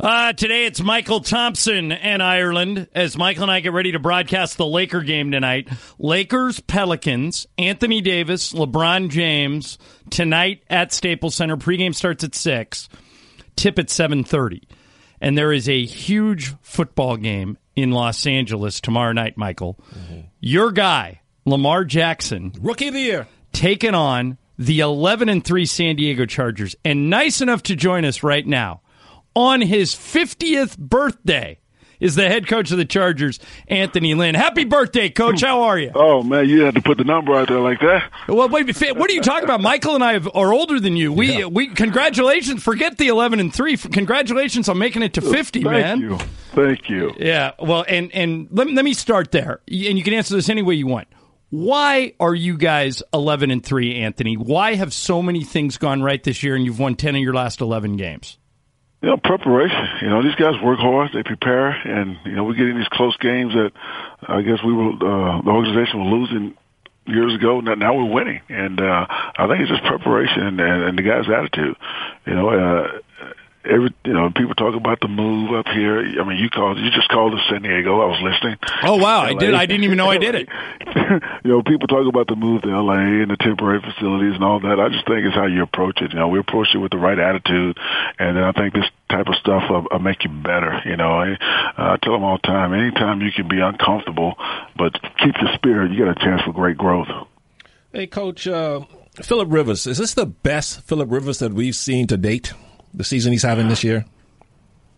Uh, today it's Mychal Thompson and Ireland as Mychal and I get ready to broadcast the Laker game tonight. Lakers, Pelicans, Anthony Davis, LeBron James tonight at Staples Center. Pregame starts at 6, tip at 7.30. And there is a huge football game in Los Angeles tomorrow night, Mychal. Mm-hmm. Your guy, Lamar Jackson. Rookie of the year. Taking on the 11 and 3 San Diego Chargers. And nice enough to join us right now on his 50th birthday is the head coach of the Chargers, Anthony Lynn. Happy birthday, coach. How are you? Oh, man, you had to put the number out there like that. Well, wait, what are you talking about? Mychal and I are older than you. We, yeah. we, congratulations. Forget the 11 and 3. Congratulations on making it to 50, Thank man. You. Thank you. Yeah, well, and, and let, let me start there. And you can answer this any way you want. Why are you guys 11 and 3, Anthony? Why have so many things gone right this year and you've won 10 of your last 11 games? You know, preparation. You know, these guys work hard. They prepare, and you know, we get in these close games that I guess we were uh, the organization was losing years ago. Now we're winning, and uh, I think it's just preparation and, and the guys' attitude. You know, uh, every you know people talk about the move up here. I mean, you called you just called us San Diego. I was listening. Oh wow, I did. I didn't even know I did it. you know, people talk about the move to LA and the temporary facilities and all that. I just think it's how you approach it. You know, we approach it with the right attitude, and then I think this type of stuff will, will make you better. You know, I, I tell them all the time. Anytime you can be uncomfortable, but keep your spirit, you got a chance for great growth. Hey, Coach. Uh, Philip Rivers, is this the best Philip Rivers that we've seen to date? the season he's having this year?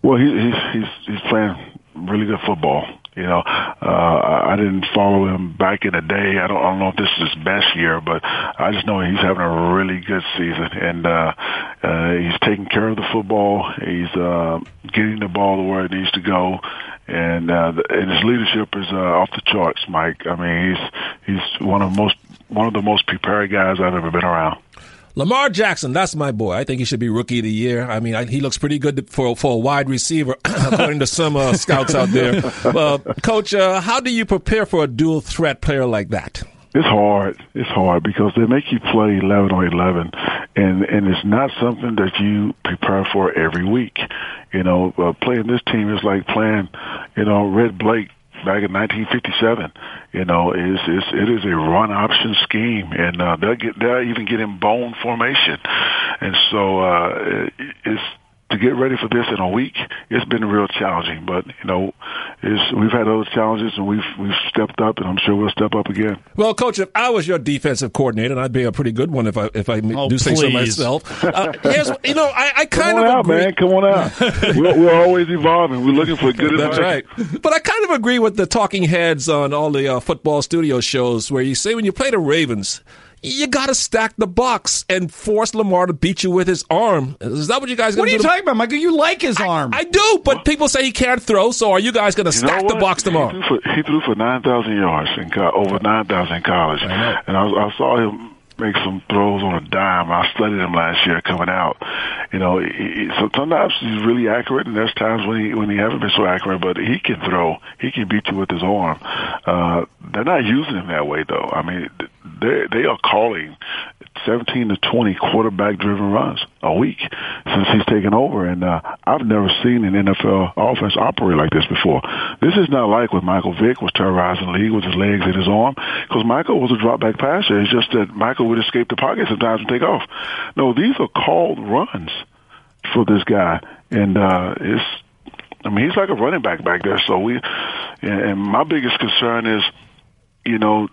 Well, he, he's he's he's playing really good football. You know, uh, I didn't follow him back in the day. I don't, I don't know if this is his best year, but I just know he's having a really good season, and uh, uh, he's taking care of the football. He's uh, getting the ball to where it needs to go, and uh, and his leadership is uh, off the charts, Mike. I mean, he's he's one of the most one of the most prepared guys I've ever been around. Lamar Jackson, that's my boy. I think he should be rookie of the year. I mean, I, he looks pretty good for for a wide receiver, according to some uh, scouts out there. Uh, Coach, uh, how do you prepare for a dual threat player like that? It's hard. It's hard because they make you play 11 on 11, and and it's not something that you prepare for every week. You know, uh, playing this team is like playing, you know, Red Blaik back in 1957. You know, is is it is a run option scheme, and uh, they'll get they'll even get in bone formation, and so uh, it, it's to get ready for this in a week, it's been real challenging. But you know, we've had those challenges and we've we've stepped up, and I'm sure we'll step up again. Well, coach, if I was your defensive coordinator, and I'd be a pretty good one if I if I oh, do say so myself. Uh, here's you know, I, I kind Come of on agree. out, man. Come on out. we're, we're, always evolving. We're looking for good That's advice. right. But I kind of agree with the talking heads on all the uh, football studio shows where you say when you play the Ravens you got to stack the box and force Lamar to beat you with his arm. Is that what you guys? What are you do? talking about, Mychal? You like his arm? I do, but what? people say he can't throw. So are you guys going to stack the box tomorrow? He threw for, he threw for nine thousand yards in co- over nine thousand in college, I and I, I saw him make some throws on a dime. I studied him last year coming out. You know, he, so sometimes he's really accurate, and there's times when he when he hasn't been so accurate. But he can throw. He can beat you with his arm. Uh, they're not using him that way, though. I mean, they they are calling 17 to 20 quarterback driven runs a week since he's taken over. And uh, I've never seen an NFL offense operate like this before. This is not like when Michael Vick was terrorizing the league with his legs and his arm, because Michael was a drop back passer. It's just that Michael would escape the pocket sometimes and take off. No, these are called runs for this guy. And uh, it's, I mean, he's like a running back back there. So we, and my biggest concern is, you know,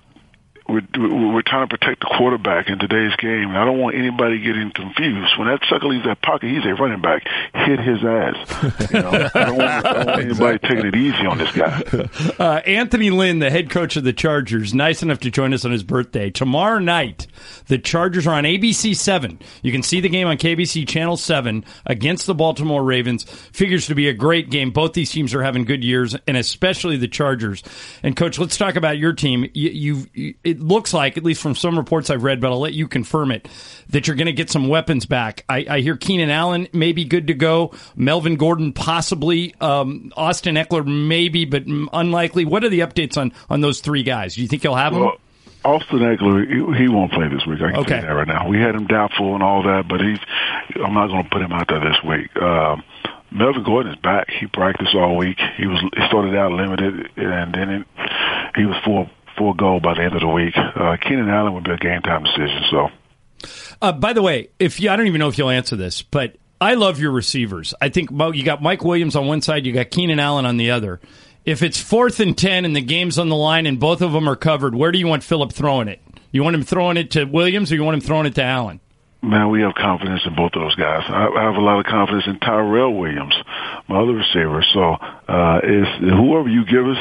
we're, we're trying to protect the quarterback in today's game. And I don't want anybody getting confused. When that sucker leaves that pocket, he's a running back. Hit his ass. You know, I don't want, I don't want anybody taking it easy on this guy. Uh, Anthony Lynn, the head coach of the Chargers, nice enough to join us on his birthday. Tomorrow night, the Chargers are on ABC 7. You can see the game on KABC Channel 7 against the Baltimore Ravens. Figures to be a great game. Both these teams are having good years, and especially the Chargers. And, Coach, let's talk about your team. You, you it, looks like, at least from some reports I've read, but I'll let you confirm it, that you're going to get some weapons back. I, I, hear Keenan Allen may be good to go, Melvin Gordon possibly, um, Austin Ekeler maybe, but unlikely. What are the updates on on those three guys? Do you think he'll have them? Austin Ekeler, he, he won't play this week. I can okay. tell you that right now. We had him doubtful and all that, but he's. I'm not going to put him out there this week. Um, Melvin Gordon is back. He practiced all week. He was he started out limited, and then it, he was full full go by the end of the week. Uh, Keenan Allen would be a game time decision. So, uh, by the way, if you, I don't even know if you'll answer this, but I love your receivers. I think you got Mike Williams on one side, you got Keenan Allen on the other. If it's fourth and ten and the game's on the line and both of them are covered, where do you want Philip throwing it? You want him throwing it to Williams or you want him throwing it to Allen? Man, we have confidence in both of those guys. I, I have a lot of confidence in Tyrell Williams, my other receiver. So, uh, it's whoever you give us,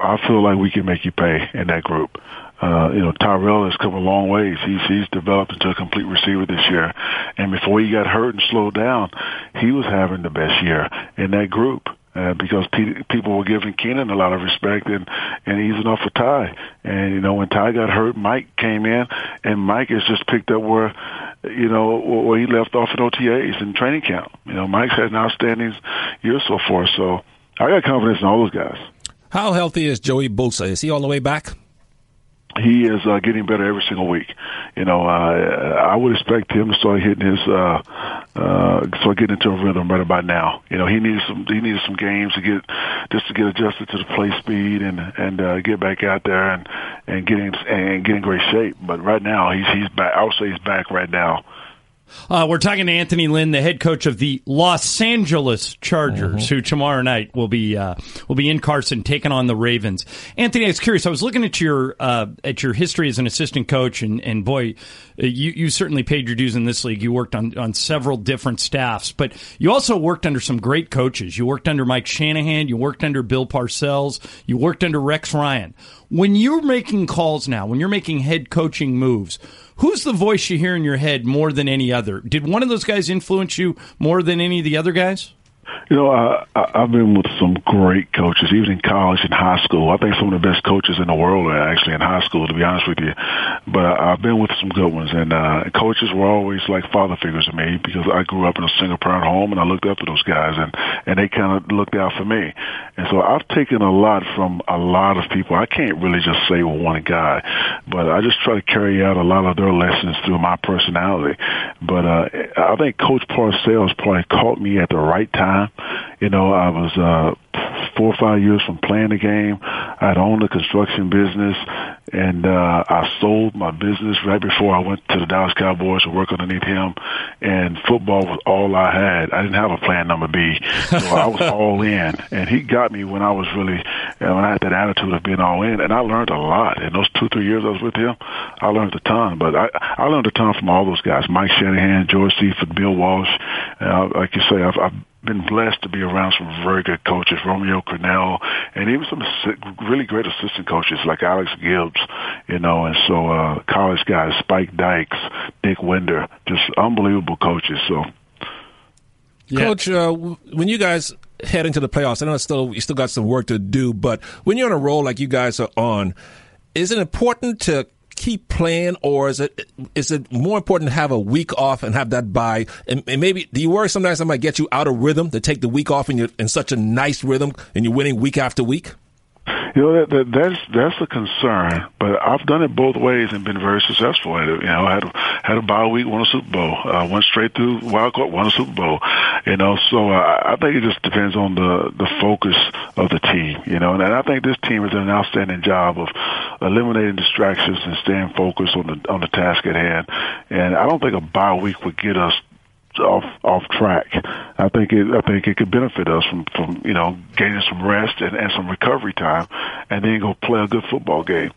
I feel like we can make you pay in that group. Uh, you know, Tyrell has come a long ways. He's he's developed into a complete receiver this year, and before he got hurt and slowed down, he was having the best year in that group. Uh, because pe- people were giving Keenan a lot of respect and and easing off for Ty. And you know when Ty got hurt, Mike came in, and Mike has just picked up where you know where he left off at OTAs and training camp. You know Mike's had an outstanding year so far, so I got confidence in all those guys. How healthy is Joey Bosa? Is he all the way back? he is uh, getting better every single week. You know, uh, I would expect him to start hitting his, uh, uh, start getting into a rhythm right about now. You know, he needs some, he needs some games to get, just to get adjusted to the play speed and and uh, get back out there and and getting and get in great shape. But right now, he's he's back. I would say he's back right now. Uh, we're talking to Anthony Lynn, the head coach of the Los Angeles Chargers, mm-hmm. who tomorrow night will be uh, will be in Carson taking on the Ravens. Anthony, I was curious. I was looking at your uh, at your history as an assistant coach, and, and boy, uh, you you certainly paid your dues in this league. You worked on on several different staffs, but you also worked under some great coaches. You worked under Mike Shanahan. You worked under Bill Parcells. You worked under Rex Ryan. When you're making calls now, when you're making head coaching moves Who's the voice you hear in your head more than any other? Did one of those guys influence you more than any of the other guys? You know, I, I've been with some great coaches, even in college and high school. I think some of the best coaches in the world are actually in high school, to be honest with you. But I, I've been with some good ones, and uh, coaches were always like father figures to me because I grew up in a single parent home, and I looked up to those guys, and and they kind of looked out for me. And so I've taken a lot from a lot of people. I can't really just say one guy, but I just try to carry out a lot of their lessons through my personality. But uh, I think Coach Parcells probably caught me at the right time you know, I was uh, four or five years from playing the game. I'd owned a construction business, and uh, I sold my business right before I went to the Dallas Cowboys to work underneath him. And football was all I had. I didn't have a plan number B, so I was all in. And he got me when I was really, when I had that attitude of being all in. And I learned a lot in those two three years I was with him. I learned a ton, but I I learned a ton from all those guys: Mike Shanahan, George Seifert, Bill Walsh. Uh, like you say, I've, I've been blessed to be around some very good coaches, Romeo Crennel, and even some really great assistant coaches like Alex Gibbs, you know, and so uh, college guys, Spike Dykes, Dick Winder, just unbelievable coaches. So, yeah. Coach, uh, when you guys head into the playoffs, I know it's still you still got some work to do, but when you're on a roll like you guys are on, is it important to keep playing, or is it is it more important to have a week off and have that bye? And, and maybe do you worry sometimes I might get you out of rhythm to take the week off and you're in such a nice rhythm and you're winning week after week? You know that, that that's that's a concern, but I've done it both ways and been very successful at it. You know, I had had a bye week, won a Super Bowl, uh, went straight through wild card, won a Super Bowl. You know, so uh, I think it just depends on the the focus of the team. You know, and I think this team has done an outstanding job of eliminating distractions and staying focused on the on the task at hand. And I don't think a bye week would get us off off track. I think it I think it could benefit us from from you know gaining some rest and, and some recovery time, and then go play a good football game.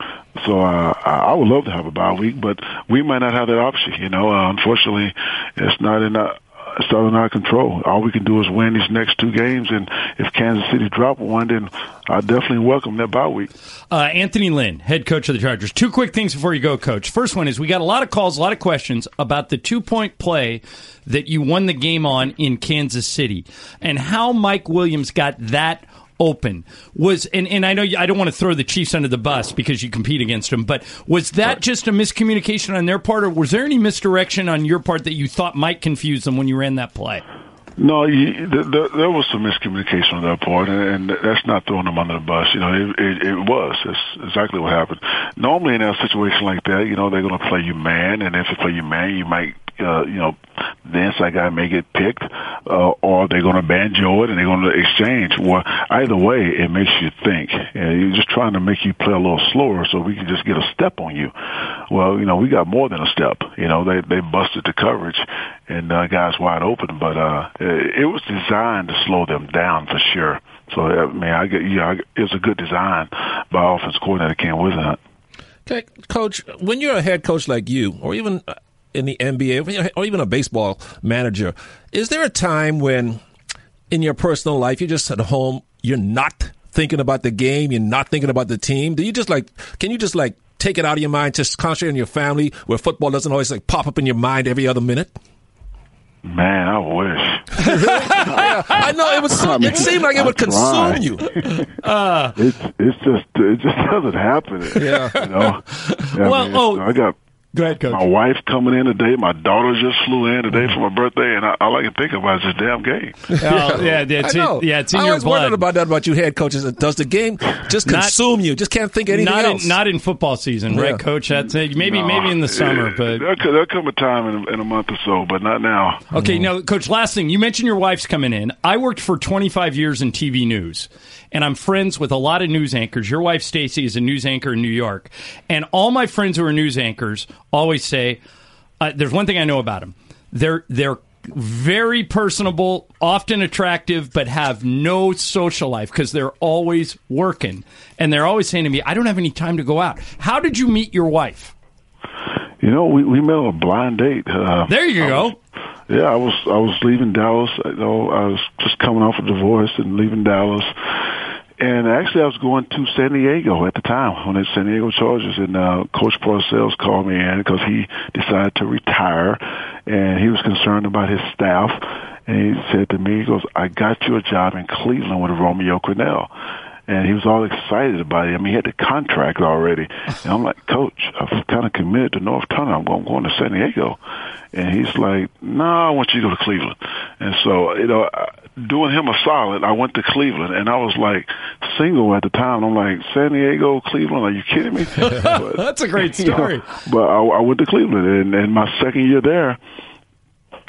So uh, I would love to have a bye week, but we might not have that option. You know, uh, unfortunately, it's not in our, it's out of our control. All we can do is win these next two games, and if Kansas City drop one, then I definitely welcome that bye week. Uh, Anthony Lynn, head coach of the Chargers. Two quick things before you go, coach. First one is we got a lot of calls, a lot of questions about the two point play that you won the game on in Kansas City and how Mike Williams got that open was and, and I know you, I don't want to throw the Chiefs under the bus because you compete against them, but was that just a miscommunication on their part, or was there any misdirection on your part that you thought might confuse them when you ran that play? No, you, there, there was some miscommunication on their part, and, and that's not throwing them under the bus. You know, it, it, it was. That's exactly what happened. Normally, in a situation like that, you know, they're going to play you man, and if they play you man, you might uh, you know, the inside guy may get picked, uh, or they're going to banjo it and they're going to exchange. Well, either way, it makes you think. And you're just trying to make you play a little slower so we can just get a step on you. Well, you know, we got more than a step. You know, they they busted the coverage and uh, guys wide open, but uh, it, was designed to slow them down for sure. So, I mean, I get, yeah, it was a good design by offense coordinator Ken Whisenhunt. Okay, coach, when you're a head coach like you, or even uh, in the NBA, or even a baseball manager, is there a time when in your personal life you're just at home, you're not thinking about the game, you're not thinking about the team? Do you just like, can you just like take it out of your mind, just concentrate on your family where football doesn't always like pop up in your mind every other minute? Man, I wish. yeah, I know it was. I mean, it seemed like it would consume you. Uh, it's it's just it just doesn't happen. Yeah, you know. Yeah, well, I mean, oh, I got Go ahead, Coach. My wife coming in today. My daughter just flew in today mm-hmm. for my birthday, and I, all I can think about is this damn game. Oh, yeah, yeah, it's, I know. yeah, it's in I your always blood. wondered about that about you head coaches. Does the game just Not- consume you? Just can't think anything not else. in, not in football season, Yeah. right, Coach? That's it. Maybe No. maybe in the summer, but there'll, there'll come a time in, in a month or so, but not now. Okay, now, Coach, last thing. You mentioned your wife's coming in. I worked for 25 years in TV news, and I'm friends with a lot of news anchors. Your wife, Stacy, is a news anchor in New York. And all my friends who are news anchors always say uh, there's one thing I know about them. They're, they're very personable, often attractive, but have no social life because they're always working. And they're always saying to me, I don't have any time to go out. How did you meet your wife? You know, we we met on a blind date. Uh, There you I go. was- yeah, I was I was leaving Dallas. You know, I was just coming off a divorce and leaving Dallas. And actually, I was going to San Diego at the time when the San Diego Chargers, and uh, Coach Parcells called me in because he decided to retire, and he was concerned about his staff. And he said to me, "He goes, I got you a job in Cleveland with Romeo Crennel." And he was all excited about it. I mean, he had the contract already. And I'm like, Coach, I've kind of committed to Norv Turner. I'm going, going to San Diego. And he's like, No, I want you to go to Cleveland. And so, you know, uh, doing him a solid, I went to Cleveland. And I was like single at the time. I'm like, San Diego, Cleveland, are you kidding me? But, That's a great you know, story. but I, I went to Cleveland. And, and my second year there,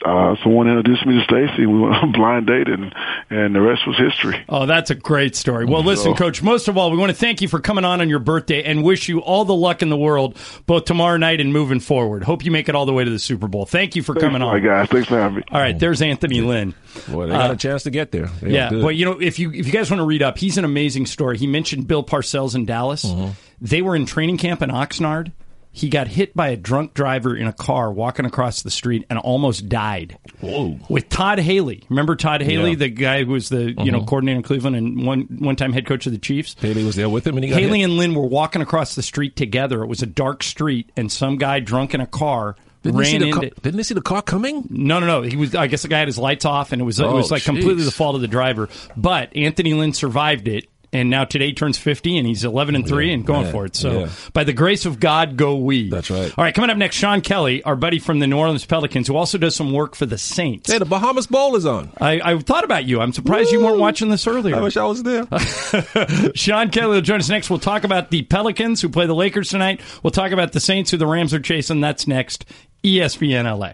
uh, someone introduced me to Stacy. We went on a blind date, and and the rest was history. Oh, that's a great story. Well, listen, So- Coach, most of all, we want to thank you for coming on on your birthday and wish you all the luck in the world, both tomorrow night and moving forward. Hope you make it all the way to the Super Bowl. Thank you for coming Thanks, on. my guys. Thanks for having me. All right, there's Anthony Lynn. Boy, they got a chance to get there. They Yeah, but you know, if you if you guys want to read up, he's an amazing story. He mentioned Bill Parcells in Dallas. They were in training camp in Oxnard. He got hit by a drunk driver in a car walking across the street and almost died. Whoa. With Todd Haley. Remember Todd Haley, Yeah. the guy who was the you know uh-huh. coordinator in Cleveland and one one time head coach of the Chiefs. Haley was there with him, and he got Haley hit. and Lynn were walking across the street together. It was a dark street, and some guy drunk in a car Didn't ran into. car, didn't they see the car coming? No, no, no. He was. I guess the guy had his lights off, and it was. it Oh, was like completely the fault of the driver. But Anthony Lynn survived it, and now today he turns fifty, and he's eleven and three, and going man, for it. So, yeah. by the grace of God, go we. That's right. All right, coming up next, Sean Kelly, our buddy from the New Orleans Pelicans, who also does some work for the Saints. Hey, the Bahamas Bowl is on. I, I thought about you. I'm surprised you weren't watching this earlier. I wish I was there. Sean Kelly will join us next. We'll talk about the Pelicans who play the Lakers tonight. We'll talk about the Saints who the Rams are chasing. That's next. ESPN LA.